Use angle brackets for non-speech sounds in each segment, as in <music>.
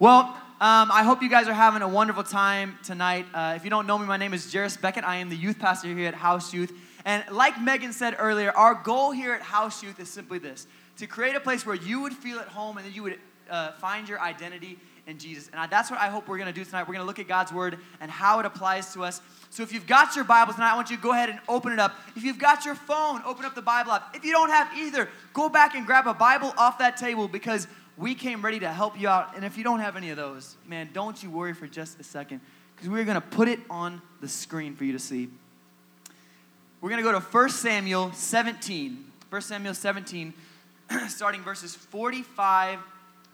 Well, um, I hope you guys are having a wonderful time tonight. Uh, if you don't know me, my name is Jairus Beckett. I am the youth pastor here at House Youth. And like Megan said earlier, our goal here at House Youth is simply this to create a place where you would feel at home and that you would uh, find your identity in Jesus. And I, that's what I hope we're going to do tonight. We're going to look at God's word and how it applies to us. So if you've got your Bibles tonight, I want you to go ahead and open it up. If you've got your phone, open up the Bible app. If you don't have either, go back and grab a Bible off that table because we came ready to help you out. And if you don't have any of those, man, don't you worry for just a second because we're going to put it on the screen for you to see. We're going to go to 1 Samuel 17. 1 Samuel 17, <clears throat> starting verses 45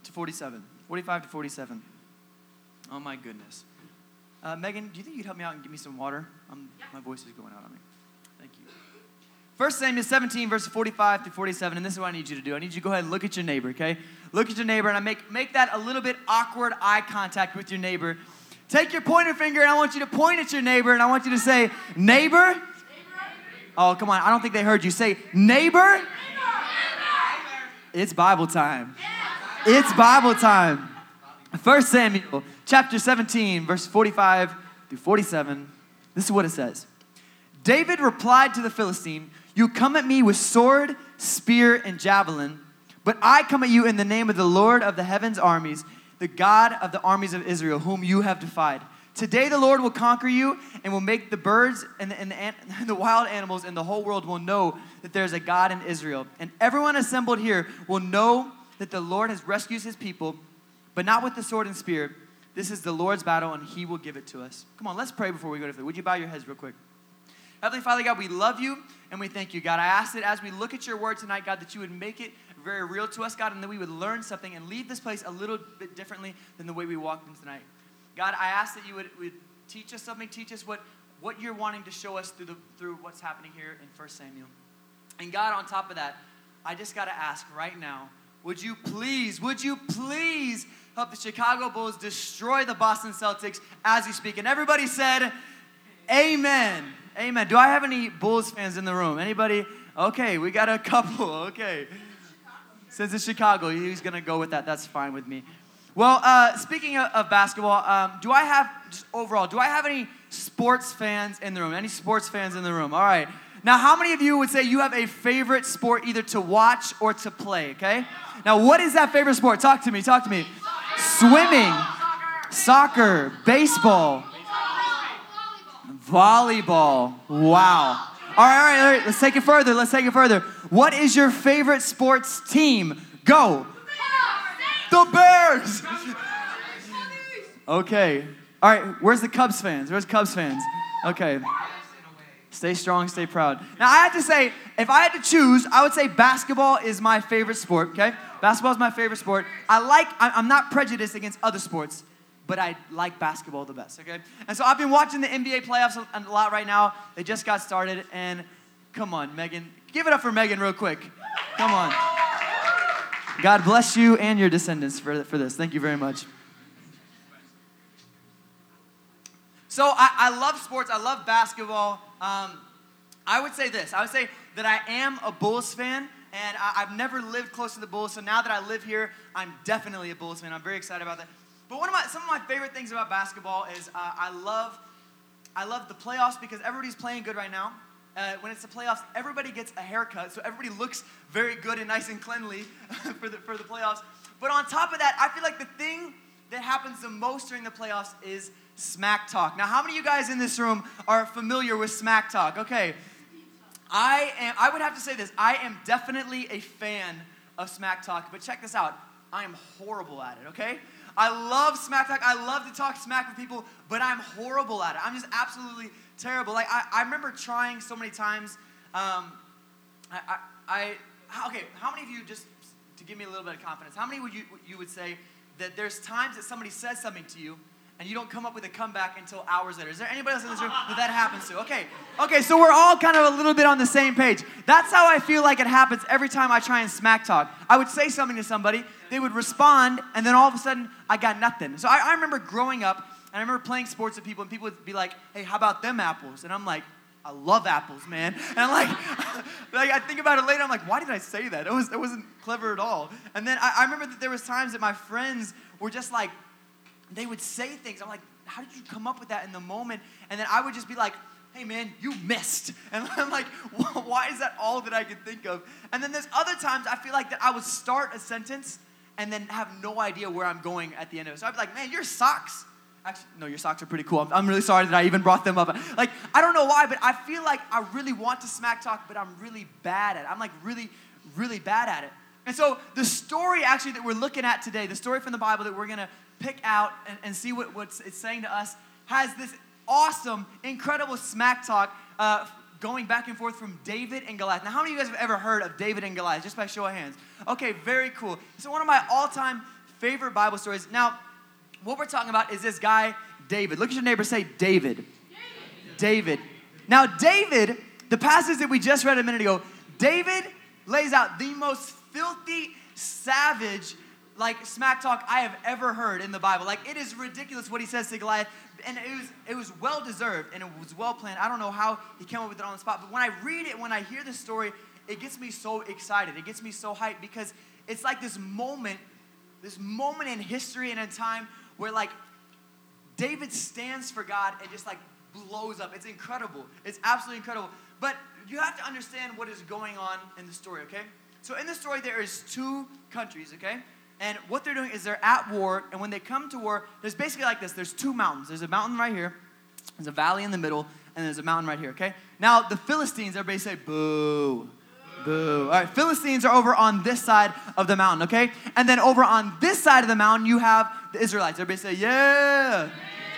to 47. 45 to 47. Oh my goodness. Uh, Megan, do you think you'd help me out and give me some water? Um, my voice is going out on me. Thank you. 1 Samuel 17, verses 45 to 47, and this is what I need you to do. I need you to go ahead and look at your neighbor, okay? Look at your neighbor, and I make, make that a little bit awkward eye contact with your neighbor. Take your pointer finger, and I want you to point at your neighbor, and I want you to say, Neighbor. Oh, come on. I don't think they heard you. Say, Neighbor. It's Bible time. It's Bible time. 1 Samuel chapter 17, verse 45 through 47. This is what it says David replied to the Philistine, You come at me with sword, spear, and javelin, but I come at you in the name of the Lord of the heavens' armies, the God of the armies of Israel, whom you have defied. Today the Lord will conquer you and will make the birds and the, and, the, and <laughs> the wild animals in the whole world will know that there's a God in Israel. And everyone assembled here will know that the Lord has rescued his people, but not with the sword and spear. This is the Lord's battle, and he will give it to us. Come on, let's pray before we go to food. Would you bow your heads real quick? Heavenly Father, God, we love you and we thank you, God. I ask that as we look at your word tonight, God, that you would make it very real to us, God, and that we would learn something and leave this place a little bit differently than the way we walked in tonight. God, I ask that you would, would teach us something, teach us what, what you're wanting to show us through, the, through what's happening here in 1 Samuel. And God, on top of that, I just got to ask right now would you please, would you please help the Chicago Bulls destroy the Boston Celtics as you speak? And everybody said, Amen. Amen. Do I have any Bulls fans in the room? Anybody? Okay, we got a couple. <laughs> Okay. Since it's Chicago, he's going to go with that. That's fine with me. Well, uh, speaking of, of basketball, um, do I have, just overall, do I have any sports fans in the room? Any sports fans in the room? All right. Now, how many of you would say you have a favorite sport either to watch or to play, okay? Now, what is that favorite sport? Talk to me, talk to me. Swimming, soccer, baseball, volleyball. Wow. All right, all right, all right, let's take it further. Let's take it further. What is your favorite sports team? Go. The Bears. Okay. All right, where's the Cubs fans? Where's Cubs fans? Okay. Stay strong, stay proud. Now, I have to say, if I had to choose, I would say basketball is my favorite sport, okay? Basketball is my favorite sport. I like, I'm not prejudiced against other sports, but I like basketball the best, okay? And so I've been watching the NBA playoffs a lot right now. They just got started, and come on, Megan. Give it up for Megan real quick. Come on. God bless you and your descendants for, for this. Thank you very much. So I, I love sports. I love basketball. Um, I would say this. I would say that I am a Bulls fan, and I, have never lived close to the Bulls. So now that I live here, I'm definitely a Bulls fan. I'm very excited about that. But one of my some of my favorite things about basketball is uh, I love I love the playoffs because everybody's playing good right now. Uh, when it's the playoffs, everybody gets a haircut, so everybody looks very good and nice and cleanly <laughs> for the for the playoffs. But on top of that, I feel like the thing that happens the most during the playoffs is smack talk. Now, how many of you guys in this room are familiar with smack talk? Okay. I am I would have to say this. I am definitely a fan of smack talk, but check this out. I am horrible at it, okay? I love smack talk. I love to talk smack with people, but I'm horrible at it. I'm just absolutely terrible. Like I, I remember trying so many times. Um, I, I, I, okay. How many of you just to give me a little bit of confidence? How many would you you would say that there's times that somebody says something to you and you don't come up with a comeback until hours later. Is there anybody else in this room that that happens to? Okay, okay, so we're all kind of a little bit on the same page. That's how I feel like it happens every time I try and smack talk. I would say something to somebody, they would respond, and then all of a sudden, I got nothing. So I, I remember growing up, and I remember playing sports with people, and people would be like, hey, how about them apples? And I'm like, I love apples, man. <laughs> And I'm like, <laughs> like I think about it later, I'm like, why did I say that? It, was, it wasn't clever at all. And then I, I remember that there was times that my friends were just like, they would say things. I'm like, how did you come up with that in the moment? And then I would just be like, hey man, you missed. <laughs> And I'm like, <laughs> why is that all that I can think of? And then there's other times I feel like that I would start a sentence and then have no idea where I'm going at the end of it. So I'd be like, man, your socks Actually, no, your socks are pretty cool. I'm, I'm, really sorry that I even brought them up. Like, I don't know why, but I feel like I really want to smack talk, but I'm really bad at it. I'm like really, really bad at it. And so the story actually that we're looking at today, the story from the Bible that we're gonna pick out and, and see what what it's saying to us, has this awesome, incredible smack talk uh, going back and forth from David and Goliath. Now, how many of you guys have ever heard of David and Goliath? Just by show of hands. Okay, very cool. So one of my all-time favorite Bible stories. Now, what we're talking about is this guy, David. Look at your neighbor, say David. David. David. Now, David, the passage that we just read a minute ago, David lays out the most filthy, savage, like smack talk I have ever heard in the Bible. Like it is ridiculous what he says to Goliath, and it was it was well deserved and it was well planned. I don't know how he came up with it on the spot, but when I read it, when I hear the story, it gets me so excited. It gets me so hyped because it's like this moment, this moment in history and in time where like David stands for God and just like blows up. It's incredible. It's absolutely incredible. But you have to understand what is going on in the story, okay? So in the story, there is two countries, okay? And what they're doing is they're at war, and when they come to war, there's basically like this. There's two mountains. There's a mountain right here, there's a valley in the middle, and there's a mountain right here, okay? Now, the Philistines, everybody say boo. Boo. All right, Philistines are over on this side of the mountain, okay? And then over on this side of the mountain, you have the Israelites. Everybody say, yeah.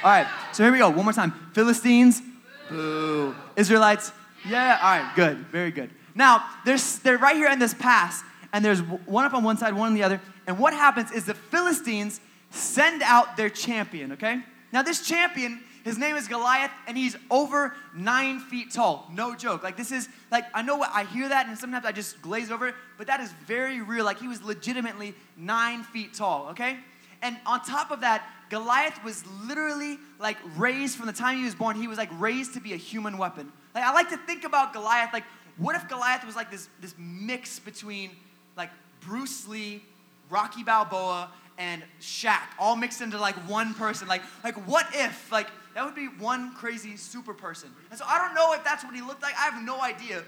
All right, so here we go. One more time. Philistines, boo. Israelites, yeah. All right, good. Very good. Now, there's, they're right here in this pass, and there's one up on one side, one on the other. And what happens is the Philistines send out their champion, okay? Now, this champion his name is Goliath, and he's over nine feet tall. No joke. Like, this is, like, I know what, I hear that, and sometimes I just glaze over it, but that is very real. Like, he was legitimately nine feet tall, okay? And on top of that, Goliath was literally like raised from the time he was born, he was like raised to be a human weapon. Like, I like to think about Goliath, like, what if Goliath was like this, this mix between like Bruce Lee, Rocky Balboa, and Shaq all mixed into like one person. Like, like what if, like, that would be one crazy super person. And so I don't know if that's what he looked like. I have no idea.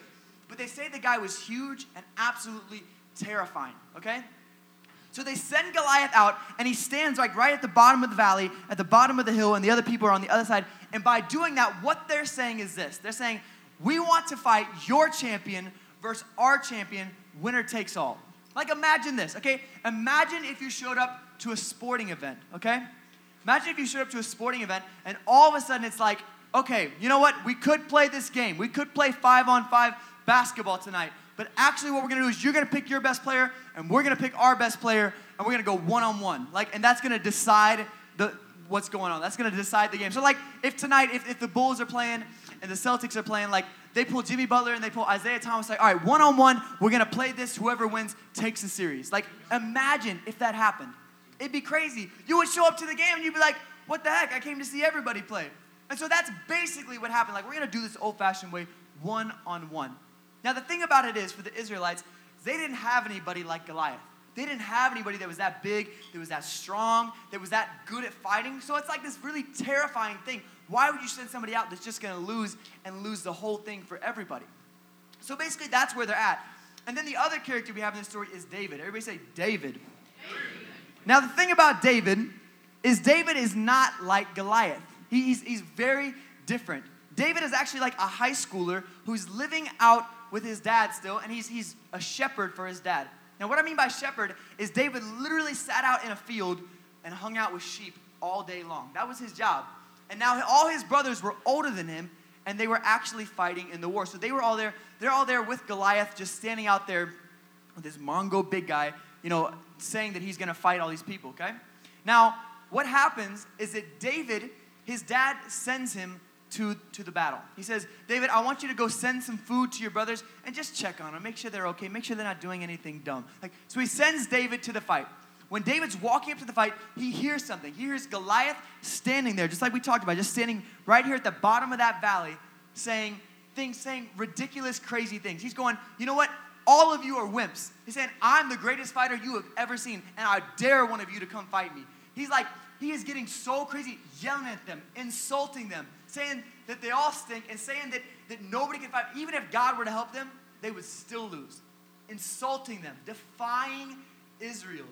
But they say the guy was huge and absolutely terrifying, okay? So they send Goliath out, and he stands like right at the bottom of the valley, at the bottom of the hill, and the other people are on the other side. And by doing that, what they're saying is this they're saying, We want to fight your champion versus our champion, winner takes all. Like, imagine this, okay? Imagine if you showed up to a sporting event, okay? Imagine if you showed up to a sporting event and all of a sudden it's like, okay, you know what? We could play this game. We could play five on five basketball tonight. But actually, what we're gonna do is you're gonna pick your best player, and we're gonna pick our best player, and we're gonna go one on one. Like, and that's gonna decide the what's going on. That's gonna decide the game. So, like, if tonight, if, if the Bulls are playing and the Celtics are playing, like, they pull Jimmy Butler and they pull Isaiah Thomas, like, all right, one on one, we're gonna play this. Whoever wins takes the series. Like, imagine if that happened. It'd be crazy. You would show up to the game and you'd be like, what the heck? I came to see everybody play. And so that's basically what happened. Like, we're to do this old fashioned way, one on one. Now, the thing about it is, for the Israelites, they didn't have anybody like Goliath. They didn't have anybody that was that big, that was that strong, that was that good at fighting. So it's like this really terrifying thing. Why would you send somebody out that's just going to lose and lose the whole thing for everybody? So basically, that's where they're at. And then the other character we have in this story is David. Everybody say David. David. Now, the thing about David is David is not like Goliath. He's, he's very different. David is actually like a high schooler who's living out with his dad still, and he's, he's a shepherd for his dad. Now, what I mean by shepherd is David literally sat out in a field and hung out with sheep all day long. That was his job. And now all his brothers were older than him, and they were actually fighting in the war. So they were all there. They're all there with Goliath, just standing out there with this Mongo big guy, you know, saying that he's going to fight all these people, okay? Now, what happens is that David, his dad sends him to, to the battle. He says, David, I want you to go send some food to your brothers and just check on them, make sure they're okay, make sure they're not doing anything dumb. Like, so he sends David to the fight. When David's walking up to the fight, he hears something. He hears Goliath standing there, just like we talked about, just standing right here at the bottom of that valley, saying, things, saying ridiculous, crazy things. He's going, you know what? All of you are wimps. He's saying, I'm the greatest fighter you have ever seen, and I dare one of you to come fight me. He's like, he is getting so crazy, yelling at them, insulting them, saying that they all stink, and saying that, that nobody can fight. Even if God were to help them, they would still lose. Insulting them, defying Israel.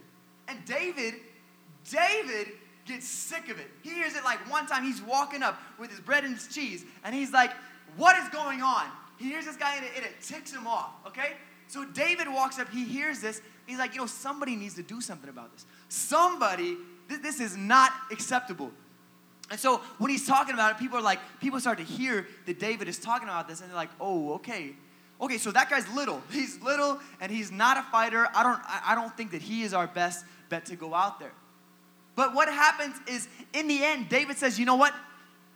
And David, David gets sick of it. He hears it like one time he's walking up with his bread and his cheese, and he's like, What is going on? He hears this guy and it, it ticks him off, okay? So David walks up, he hears this, he's like, You know, somebody needs to do something about this. Somebody, this, this is not acceptable. And so when he's talking about it, people are like, people start to hear that David is talking about this, and they're like, oh, okay. Okay, so that guy's little. <laughs> He's little and he's not a fighter. I don't, I don't think that he is our best bet to go out there. But what happens is, in the end, David says, you know what?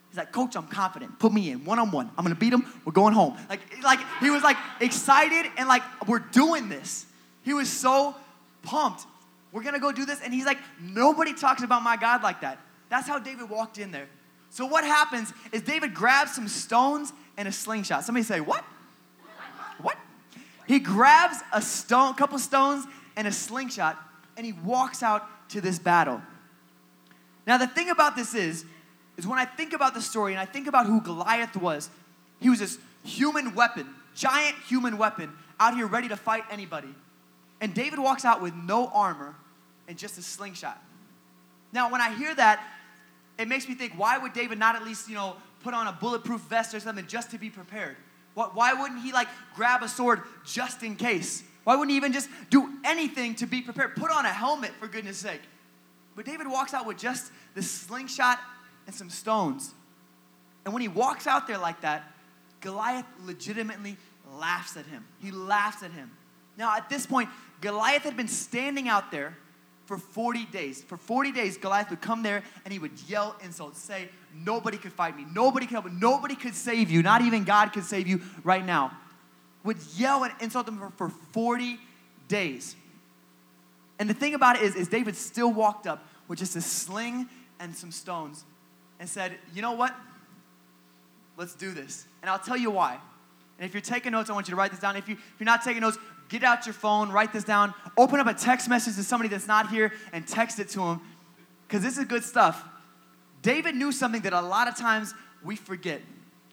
He's like, Coach, I'm confident. Put me in one on one. I'm gonna beat him. We're going home. Like, like he was like excited and like we're doing this. He was so pumped. We're gonna go do this. And he's like, nobody talks about my God like that. That's how David walked in there. So what happens is David grabs some stones and a slingshot. Somebody say, what? What? He grabs a stone, couple stones and a slingshot, and he walks out to this battle. Now, the thing about this is, is when I think about the story and I think about who Goliath was, he was this human weapon, giant human weapon, out here ready to fight anybody. And David walks out with no armor and just a slingshot. Now, when I hear that, it makes me think, why would David not at least, you know, put on a bulletproof vest or something just to be prepared? Why wouldn't he like grab a sword just in case? Why wouldn't he even just do anything to be prepared? Put on a helmet for goodness sake. But David walks out with just the slingshot and some stones. And when he walks out there like that, Goliath legitimately laughs at him. He laughs at him. Now, at this point, Goliath had been standing out there for 40 days. For 40 days, Goliath would come there and he would yell insults, say, Nobody could fight me. Nobody could help me. Nobody could save you. Not even God could save you right now. Would yell and insult them for, for 40 days. And the thing about it is, is David still walked up with just a sling and some stones and said, You know what? Let's do this. And I'll tell you why. And if you're taking notes, I want you to write this down. If, you, if you're not taking notes, get out your phone, write this down, open up a text message to somebody that's not here and text it to them because this is good stuff. David knew something that a lot of times we forget.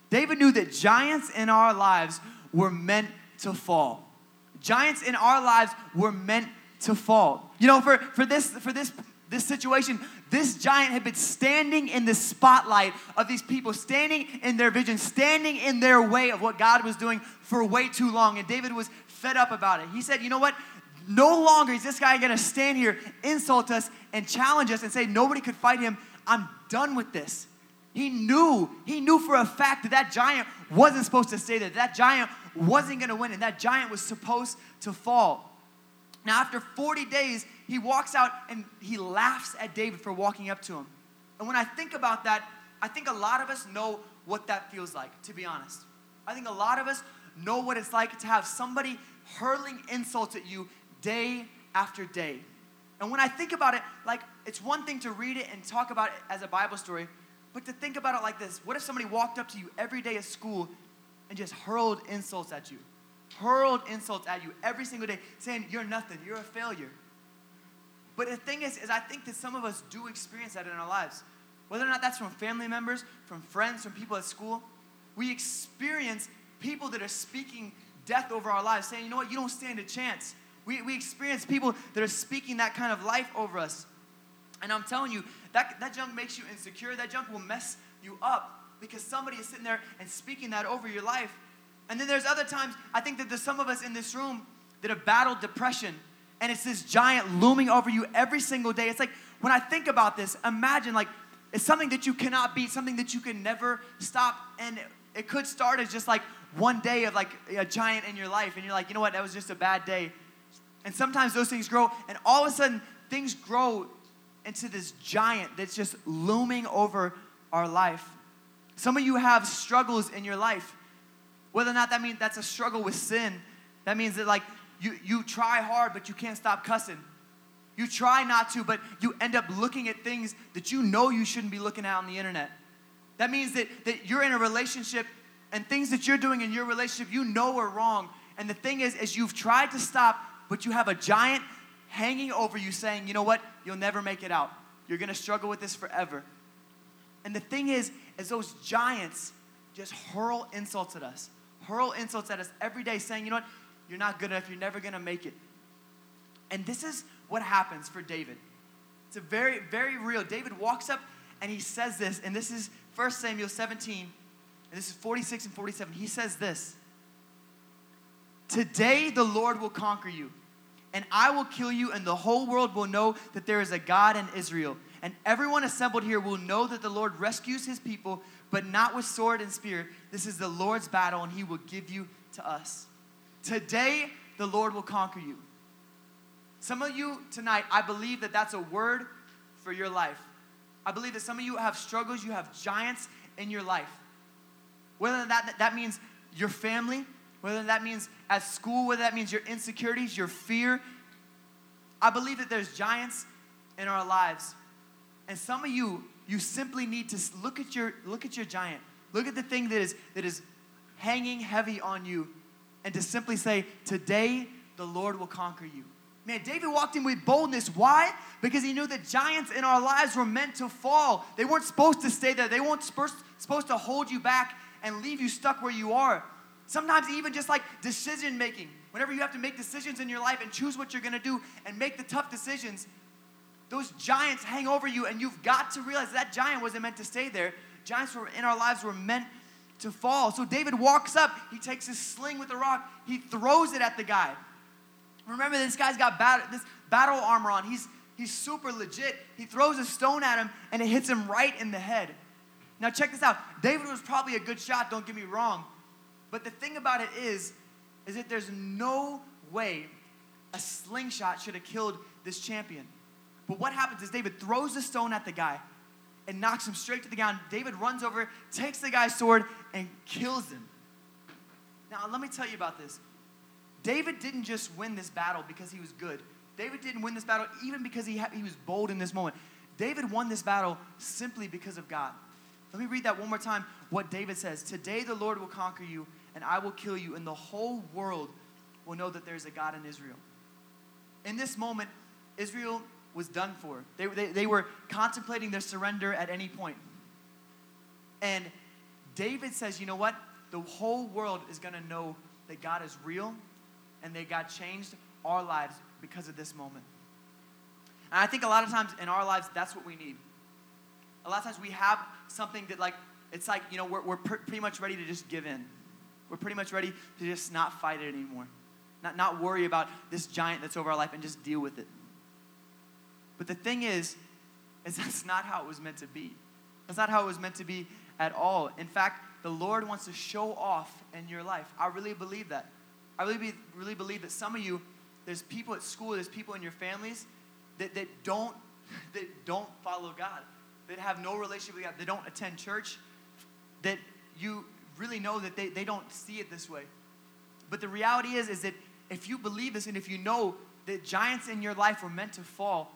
David knew that giants in our lives were meant to fall. Giants in our lives were meant to fall. You know, for, for this for this this situation, this giant had been standing in the spotlight of these people, standing in their vision, standing in their way of what God was doing for way too long. And David was fed up about it. He said, You know what? No longer is this guy gonna stand here, insult us, and challenge us and say nobody could fight him. I'm done with this. He knew, he knew for a fact that that giant wasn't supposed to stay there. That giant wasn't gonna win, and that giant was supposed to fall. Now, after 40 days, he walks out and he laughs at David for walking up to him. And when I think about that, I think a lot of us know what that feels like, to be honest. I think a lot of us know what it's like to have somebody hurling insults at you day after day. And when I think about it, like, it's one thing to read it and talk about it as a Bible story, but to think about it like this what if somebody walked up to you every day at school and just hurled insults at you? Hurled insults at you every single day, saying, You're nothing, you're a failure. But the thing is, is I think that some of us do experience that in our lives. Whether or not that's from family members, from friends, from people at school, we experience people that are speaking death over our lives, saying, you know what, you don't stand a chance. We, we experience people that are speaking that kind of life over us. And I'm telling you, that, that junk makes you insecure. That junk will mess you up because somebody is sitting there and speaking that over your life. And then there's other times, I think that there's some of us in this room that have battled depression and it's this giant looming over you every single day. It's like when I think about this, imagine like it's something that you cannot beat, something that you can never stop. And it could start as just like one day of like a giant in your life, and you're like, you know what, that was just a bad day. And sometimes those things grow, and all of a sudden things grow into this giant that's just looming over our life. Some of you have struggles in your life. Whether or not that means that's a struggle with sin, that means that like you, you try hard, but you can't stop cussing. You try not to, but you end up looking at things that you know you shouldn't be looking at on the internet. That means that, that you're in a relationship and things that you're doing in your relationship you know are wrong. And the thing is, is you've tried to stop, but you have a giant hanging over you saying, you know what, you'll never make it out. You're gonna struggle with this forever. And the thing is, is those giants just hurl insults at us, hurl insults at us every day, saying, you know what, you're not good enough, you're never gonna make it. And this is what happens for David. It's a very, very real. David walks up and he says this, and this is 1 Samuel 17, and this is 46 and 47. He says this Today the Lord will conquer you, and I will kill you, and the whole world will know that there is a God in Israel. And everyone assembled here will know that the Lord rescues his people, but not with sword and spear. This is the Lord's battle, and he will give you to us. Today the Lord will conquer you. Some of you tonight, I believe that that's a word for your life. I believe that some of you have struggles, you have giants in your life. Whether that, that means your family, whether that means at school, whether that means your insecurities, your fear. I believe that there's giants in our lives. And some of you, you simply need to look at your look at your giant. Look at the thing that is that is hanging heavy on you and to simply say, "Today the Lord will conquer you." Man, David walked in with boldness. Why? Because he knew that giants in our lives were meant to fall. They weren't supposed to stay there. They weren't supposed to hold you back and leave you stuck where you are. Sometimes, even just like decision making, whenever you have to make decisions in your life and choose what you're gonna do and make the tough decisions, those giants hang over you, and you've got to realize that giant wasn't meant to stay there. Giants were in our lives were meant to fall. So David walks up, he takes his sling with a rock, he throws it at the guy. Remember, this guy's got bat- this battle armor on. He's, he's super legit. He throws a stone at him and it hits him right in the head. Now, check this out. David was probably a good shot, don't get me wrong. But the thing about it is, is that there's no way a slingshot should have killed this champion. But what happens is David throws the stone at the guy and knocks him straight to the ground. David runs over, takes the guy's sword, and kills him. Now, let me tell you about this. David didn't just win this battle because he was good. David didn't win this battle even because he, ha- he was bold in this moment. David won this battle simply because of God. Let me read that one more time. What David says Today the Lord will conquer you, and I will kill you, and the whole world will know that there's a God in Israel. In this moment, Israel was done for. They, they, they were contemplating their surrender at any point. And David says, You know what? The whole world is going to know that God is real and they God changed our lives because of this moment. And I think a lot of times in our lives, that's what we need. A lot of times we have something that, like, it's like, you know, we're, we're pr- pretty much ready to just give in. We're pretty much ready to just not fight it anymore. Not, not worry about this giant that's over our life and just deal with it. But the thing is, is <laughs> that's not how it was meant to be. That's not how it was meant to be at all. In fact, the Lord wants to show off in your life. I really believe that. I really, really believe that some of you, there's people at school, there's people in your families that, that don't that don't follow God, that have no relationship with God, they don't attend church, that you really know that they, they don't see it this way. But the reality is, is that if you believe this and if you know that giants in your life were meant to fall,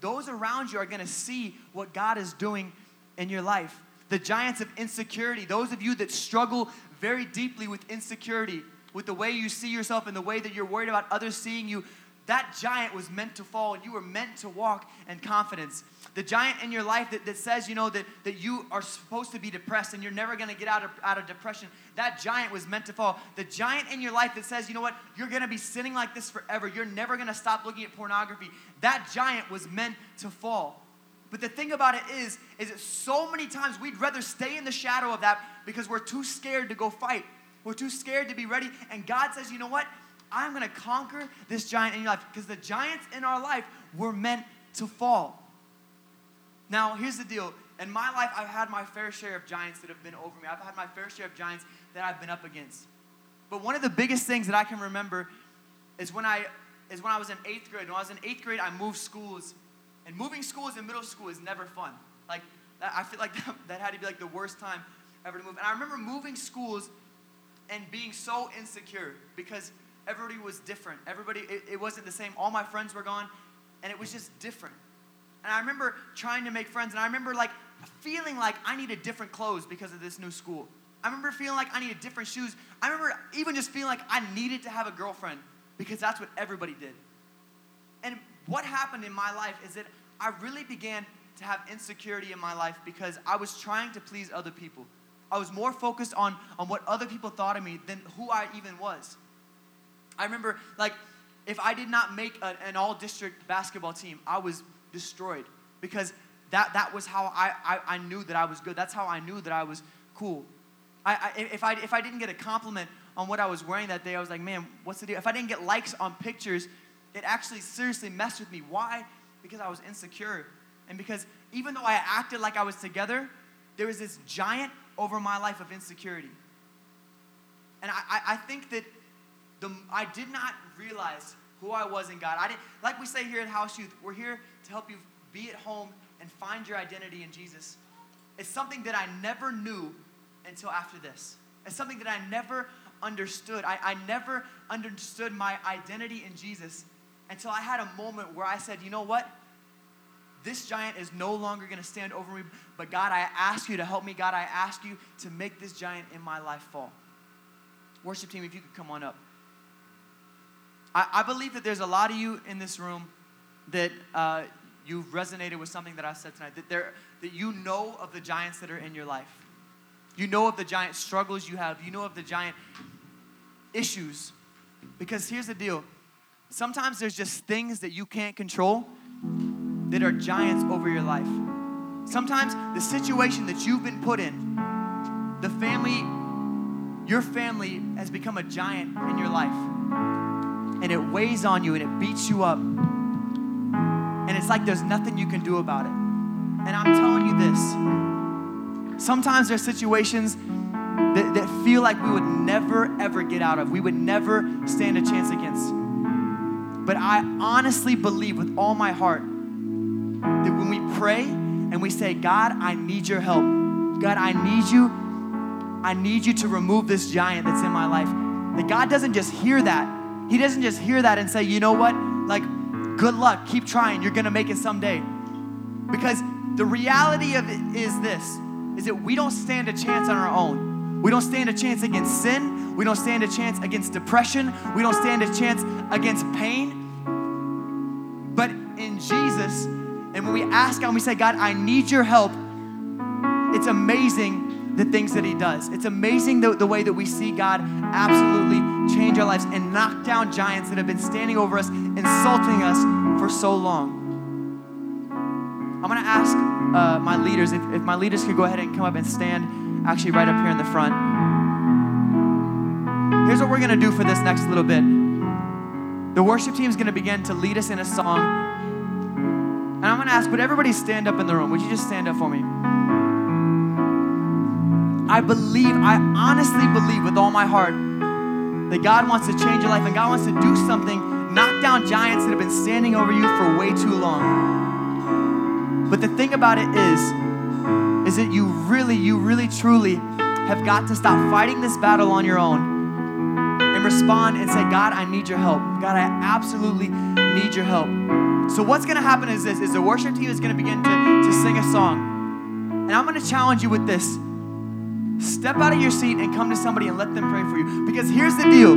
those around you are going to see what God is doing in your life. The giants of insecurity, those of you that struggle very deeply with insecurity, with the way you see yourself and the way that you're worried about others seeing you, that giant was meant to fall and you were meant to walk in confidence. The giant in your life that, that says, you know, that, that you are supposed to be depressed and you're never gonna get out of, out of depression, that giant was meant to fall. The giant in your life that says, you know what, you're gonna be sitting like this forever, you're never gonna stop looking at pornography, that giant was meant to fall. But the thing about it is, is that so many times we'd rather stay in the shadow of that because we're too scared to go fight. We're too scared to be ready. And God says, you know what? I'm going to conquer this giant in your life because the giants in our life were meant to fall. Now, here's the deal. In my life, I've had my fair share of giants that have been over me. I've had my fair share of giants that I've been up against. But one of the biggest things that I can remember is when I is when I was in eighth grade. When I was in eighth grade, I moved schools, and moving schools in middle school is never fun. Like I feel like that, <laughs> that had to be like the worst time ever to move. And I remember moving schools and being so insecure because everybody was different. Everybody, it, it, wasn't the same. All my friends were gone, and it was just different. And I remember trying to make friends, and I remember like feeling like I needed different clothes because of this new school. I remember feeling like I needed different shoes. I remember even just feeling like I needed to have a girlfriend because that's what everybody did. And what happened in my life is that I really began to have insecurity in my life because I was trying to please other people. I was more focused on, on what other people thought of me than who I even was. I remember, like, if I did not make a, an all district basketball team, I was destroyed because that, that was how I, I, I knew that I was good. That's how I knew that I was cool. I, I, if, I, if I didn't get a compliment on what I was wearing that day, I was like, man, what's the deal? If I didn't get likes on pictures, it actually seriously messed with me. Why? Because I was insecure. And because even though I acted like I was together, there was this giant over my life of insecurity. And I, I think that the, I did not realize who I was in God. I didn't, like we say here at House Youth, we're here to help you be at home and find your identity in Jesus. It's something that I never knew until after this. It's something that I never understood. I, I never understood my identity in Jesus until I had a moment where I said, you know what? This giant is no longer going to stand over me, but God, I ask you to help me. God, I ask you to make this giant in my life fall. Worship team, if you could come on up. I, I believe that there's a lot of you in this room that uh, you've resonated with something that I said tonight, that, there, that you know of the giants that are in your life. You know of the giant struggles you have. You know of the giant issues. Because here's the deal sometimes there's just things that you can't control that are giants over your life. Sometimes the situation that you've been put in, the family, your family has become a giant in your life. And it weighs on you and it beats you up. And it's like there's nothing you can do about it. And I'm telling you this sometimes there's situations that, that feel like we would never, ever get out of, we would never stand a chance against. But I honestly believe with all my heart that when we pray and we say, God, I need your help, God, I need you, I need you to remove this giant that's in my life. That God doesn't just hear that. He doesn't just hear that and say, you know what? Like, good luck, keep trying, you're gonna make it someday. Because the reality of it is this is that we don't stand a chance on our own. We don't stand a chance against sin. We don't stand a chance against depression. We don't stand a chance against pain. When we ask God and we say, God, I need your help, it's amazing the things that He does. It's amazing the, the way that we see God absolutely change our lives and knock down giants that have been standing over us, insulting us for so long. I'm gonna ask uh, my leaders if, if my leaders could go ahead and come up and stand actually right up here in the front. Here's what we're gonna do for this next little bit. The worship team is gonna begin to lead us in a song. And I'm gonna ask, would everybody stand up in the room? Would you just stand up for me? I believe, I honestly believe with all my heart that God wants to change your life and God wants to do something, knock down giants that have been standing over you for way too long. But the thing about it is, is that you really, you really, truly have got to stop fighting this battle on your own and respond and say, God, I need your help. God, I absolutely need your help. So what's gonna happen is this, is the worship team is gonna begin to, to sing a song. And I'm gonna challenge you with this. Step out of your seat and come to somebody and let them pray for you. Because here's the deal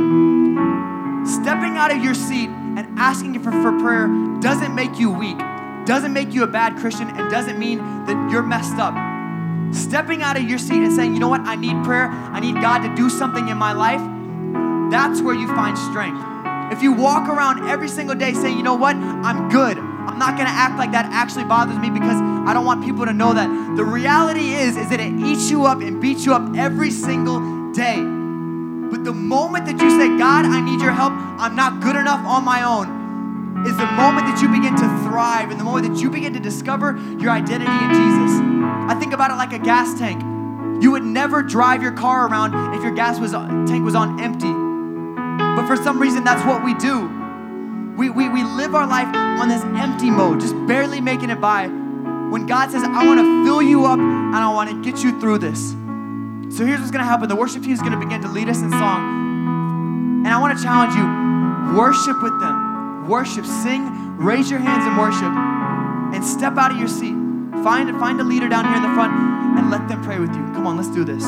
stepping out of your seat and asking for, for prayer doesn't make you weak, doesn't make you a bad Christian, and doesn't mean that you're messed up. Stepping out of your seat and saying, you know what, I need prayer, I need God to do something in my life, that's where you find strength. If you walk around every single day saying, you know what, I'm good, I'm not gonna act like that actually bothers me because I don't want people to know that. The reality is, is that it eats you up and beats you up every single day. But the moment that you say, God, I need your help, I'm not good enough on my own, is the moment that you begin to thrive and the moment that you begin to discover your identity in Jesus. I think about it like a gas tank. You would never drive your car around if your gas was, tank was on empty. But for some reason, that's what we do. We, we, we live our life on this empty mode, just barely making it by. When God says, I want to fill you up and I want to get you through this. So here's what's going to happen the worship team is going to begin to lead us in song. And I want to challenge you worship with them. Worship, sing, raise your hands in worship, and step out of your seat. Find, find a leader down here in the front and let them pray with you. Come on, let's do this.